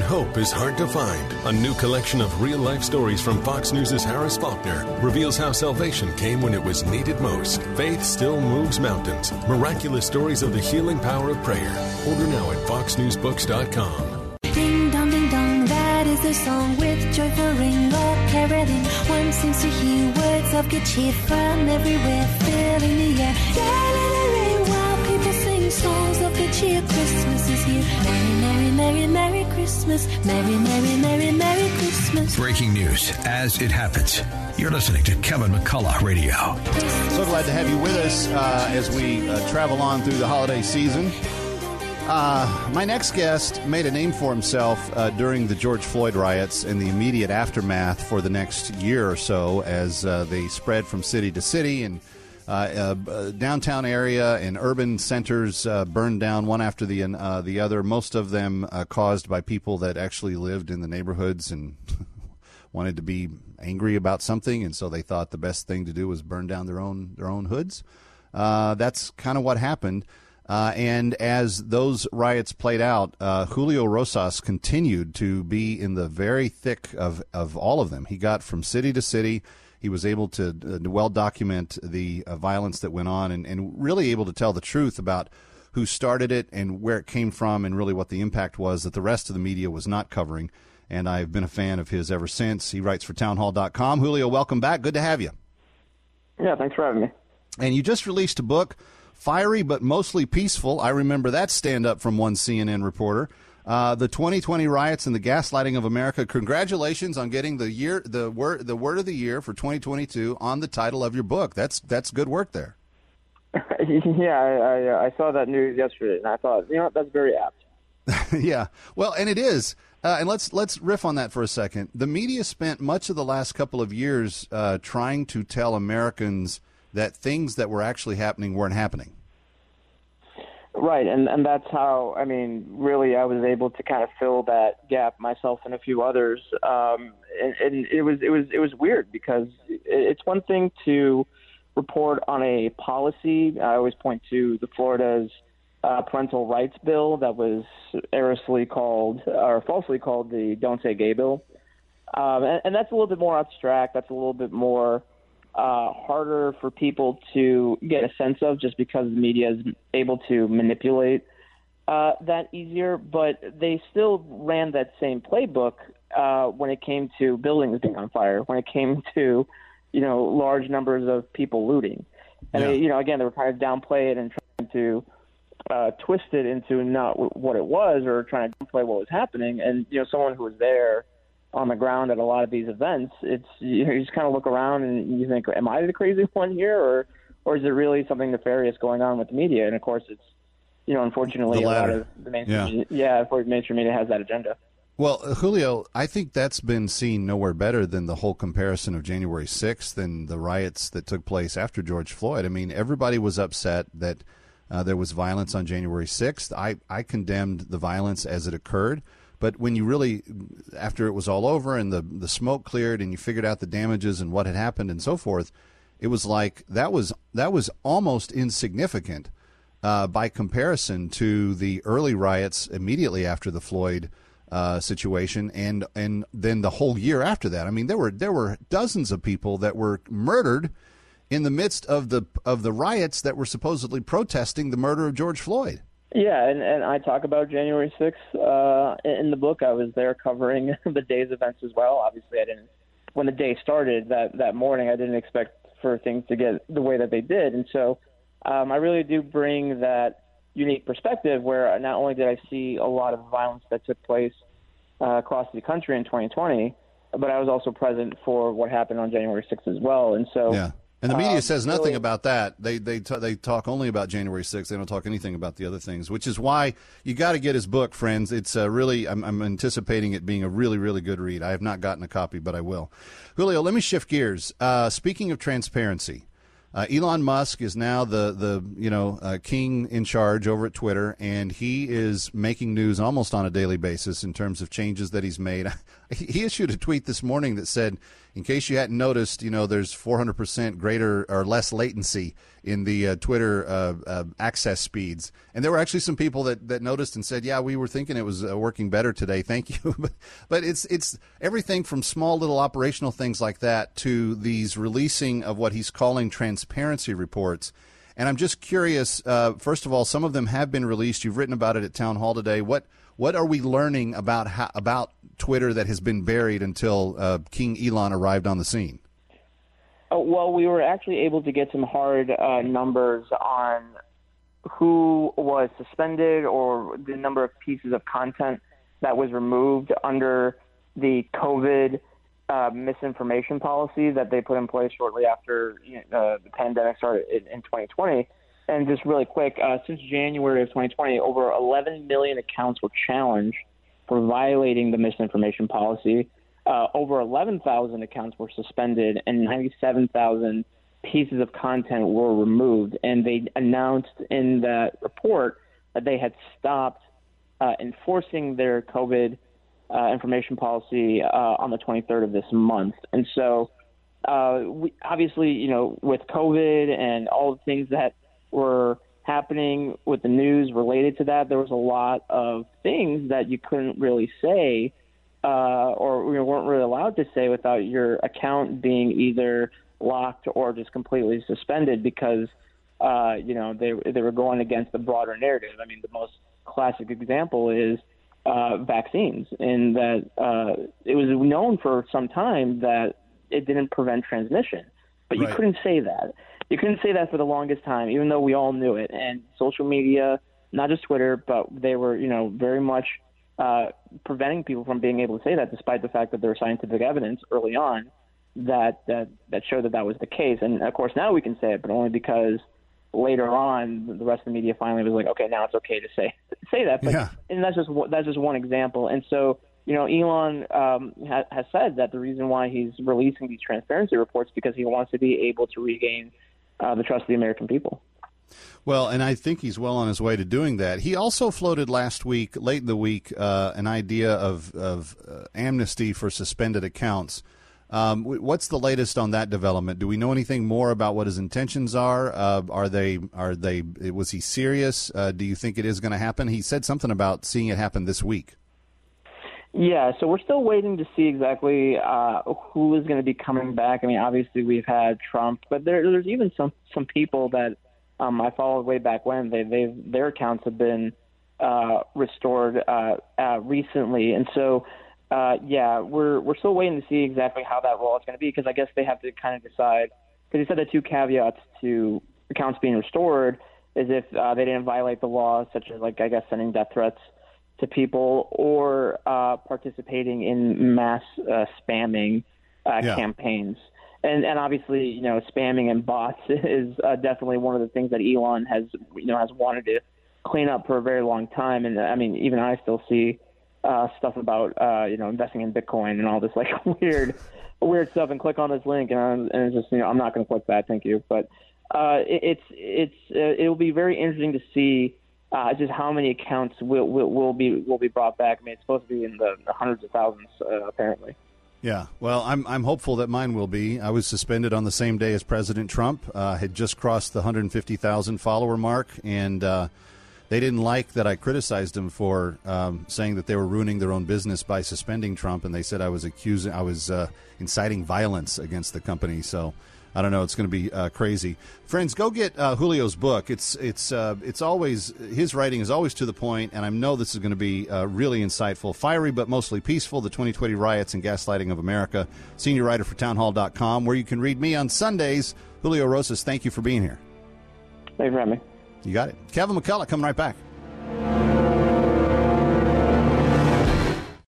Hope is hard to find. A new collection of real life stories from Fox News' Harris Faulkner reveals how salvation came when it was needed most. Faith still moves mountains. Miraculous stories of the healing power of prayer. Order now at foxnewsbooks.com. Ding dong, ding dong, that is the song with joyful ring of caroling. One seems to hear words of good cheer from everywhere, filling the air. Yeah, let ring while people sing songs of good cheer. Christmas is here. Merry, merry, merry, merry Christmas. Merry, merry, merry, merry Christmas. Breaking news as it happens. You're listening to Kevin McCullough Radio. So glad to have you with us uh, as we uh, travel on through the holiday season. Uh, my next guest made a name for himself uh, during the George Floyd riots and the immediate aftermath for the next year or so as uh, they spread from city to city and downtown area and urban centers uh, burned down one after the uh, the other. Most of them uh, caused by people that actually lived in the neighborhoods and wanted to be angry about something, and so they thought the best thing to do was burn down their own their own hoods. Uh, that's kind of what happened. Uh, and as those riots played out, uh, Julio Rosas continued to be in the very thick of, of all of them. He got from city to city. He was able to uh, well document the uh, violence that went on and, and really able to tell the truth about who started it and where it came from and really what the impact was that the rest of the media was not covering. And I've been a fan of his ever since. He writes for townhall.com. Julio, welcome back. Good to have you. Yeah, thanks for having me. And you just released a book, Fiery but Mostly Peaceful. I remember that stand up from one CNN reporter. Uh, the 2020 riots and the gaslighting of America. Congratulations on getting the year, the word, the word of the year for 2022 on the title of your book. That's that's good work there. yeah, I, I, I saw that news yesterday, and I thought, you know, what, that's very apt. yeah, well, and it is. Uh, and let's let's riff on that for a second. The media spent much of the last couple of years uh, trying to tell Americans that things that were actually happening weren't happening. Right, and and that's how I mean, really, I was able to kind of fill that gap myself and a few others. Um, and, and it was it was it was weird because it's one thing to report on a policy. I always point to the Florida's uh, parental rights bill that was erroneously called or falsely called the "Don't Say Gay" bill, um, and, and that's a little bit more abstract. That's a little bit more uh, harder for people to get a sense of, just because the media is able to manipulate uh, that easier. But they still ran that same playbook uh, when it came to buildings being on fire, when it came to you know large numbers of people looting, and Yeah. they, you know again they were trying to downplay it and trying to uh, twist it into not w- what it was or trying to downplay what was happening. And you know, someone who was there on the ground at a lot of these events, it's you, know, you just kind of look around and you think, am I the crazy one here, or or is it really something nefarious going on with the media? And of course, it's you know, unfortunately, a lot of the mainstream, Yeah. media, yeah, of course, mainstream media has that agenda. Well, uh, Julio, I think that's been seen nowhere better than the whole comparison of January 6th and the riots that took place after George Floyd. I mean, everybody was upset that uh, there was violence on January 6th. I, I condemned the violence as it occurred. But when you really, after it was all over and the, the smoke cleared and you figured out the damages and what had happened and so forth, it was like that was that was almost insignificant uh, by comparison to the early riots immediately after the Floyd uh, situation, and and then the whole year after that. I mean, there were there were dozens of people that were murdered in the midst of the of the riots that were supposedly protesting the murder of George Floyd. Yeah, and, and I talk about January 6th uh, in the book. I was there covering the day's events as well. Obviously, I didn't, when the day started that, that morning, I didn't expect for things to get the way that they did. And so um, I really do bring that unique perspective where not only did I see a lot of violence that took place uh, across the country in 2020, but I was also present for what happened on January 6th as well. And so Yeah. And the media um, says nothing really- about that. They they t- they talk only about January 6th. They don't talk anything about the other things, which is why you got to get his book, friends. It's uh, really I'm, I'm anticipating it being a really really good read. I have not gotten a copy, but I will. Julio, let me shift gears. Uh, speaking of transparency, uh, Elon Musk is now the the you know uh, king in charge over at Twitter, and he is making news almost on a daily basis in terms of changes that he's made. he issued a tweet this morning that said in case you hadn't noticed, you know, there's 400% greater or less latency in the uh, Twitter uh, uh, access speeds. And there were actually some people that, that noticed and said, "Yeah, we were thinking it was uh, working better today. Thank you." but, but it's it's everything from small little operational things like that to these releasing of what he's calling transparency reports. And I'm just curious. Uh, first of all, some of them have been released. You've written about it at Town Hall today. What what are we learning about how, about Twitter that has been buried until uh, King Elon arrived on the scene? Oh, well, we were actually able to get some hard uh, numbers on who was suspended or the number of pieces of content that was removed under the COVID uh, misinformation policy that they put in place shortly after uh, the pandemic started in, in 2020. And just really quick, uh, since January of 2020, over 11 million accounts were challenged for violating the misinformation policy uh, over 11,000 accounts were suspended and 97,000 pieces of content were removed. And they announced in that report that they had stopped uh, enforcing their COVID uh, information policy uh, on the 23rd of this month. And so, uh, we, obviously, you know, with COVID and all the things that were happening with the news related to that, there was a lot of things that you couldn't really say uh, or we weren't really allowed to say without your account being either locked or just completely suspended because uh, you know they they were going against the broader narrative. I mean, the most classic example is uh, vaccines, and that uh, it was known for some time that it didn't prevent transmission, but you Right. couldn't say that. You couldn't say that for the longest time, even though we all knew it. And social media, not just Twitter, but they were you know very much uh, preventing people from being able to say that, despite the fact that there was scientific evidence early on that that that showed that that was the case. And of course, now we can say it, but only because later on the rest of the media finally was like, okay, now it's okay to say say that. But, Yeah. And that's just one- that's just one example. And so you know, Elon um, ha- has said that the reason why he's releasing these transparency reports because he wants to be able to regain uh, the trust of the American people. Well, and I think he's well on his way to doing that. He also floated last week, late in the week, uh, an idea of, of uh, amnesty for suspended accounts. Um, what's the latest on that development? Do we know anything more about what his intentions are? Uh, are they are they? Was he serious? Uh, do you think it is going to happen? He said something about seeing it happen this week. Yeah, so we're still waiting to see exactly uh, who is going to be coming back. I mean, obviously we've had Trump, but there, there's even some some people that um, I followed way back when they they their accounts have been uh, restored uh, uh, recently, and so uh, yeah, we're we're still waiting to see exactly how that rollout is going to be because I guess they have to kind of decide because he said the two caveats to accounts being restored is if uh, they didn't violate the law, such as like I guess sending death threats to people or uh, participating in mass uh, spamming uh, Yeah. campaigns. And and obviously, you know, spamming and bots is uh, definitely one of the things that Elon has you know has wanted to clean up for a very long time. And I mean, even I still see uh, stuff about uh, you know investing in Bitcoin and all this like weird weird stuff. And click on this link, and, I'm, and it's just you know I'm not going to click that. Thank you. But uh, it, it's it's uh, it will be very interesting to see uh, just how many accounts will, will will be will be brought back. I mean, it's supposed to be in the, the hundreds of thousands, uh, apparently. Yeah, well, I'm I'm hopeful that mine will be. I was suspended on the same day as President Trump. Uh, had just crossed the 150,000 follower mark, and uh, they didn't like that I criticized them for um, saying that they were ruining their own business by suspending Trump, and they said I was accusing, I was uh, inciting violence against the company. So. I don't know. It's going to be uh, crazy. Friends, go get uh, Julio's book. It's it's uh, it's always his writing is always to the point, and I know this is going to be uh, really insightful, fiery but mostly peaceful. The 2020 riots and gaslighting of America. Senior writer for Townhall.com, where you can read me on Sundays. Julio Rosas, thank you for being here. Thank you for having me. You got it. Kevin McCullough coming right back.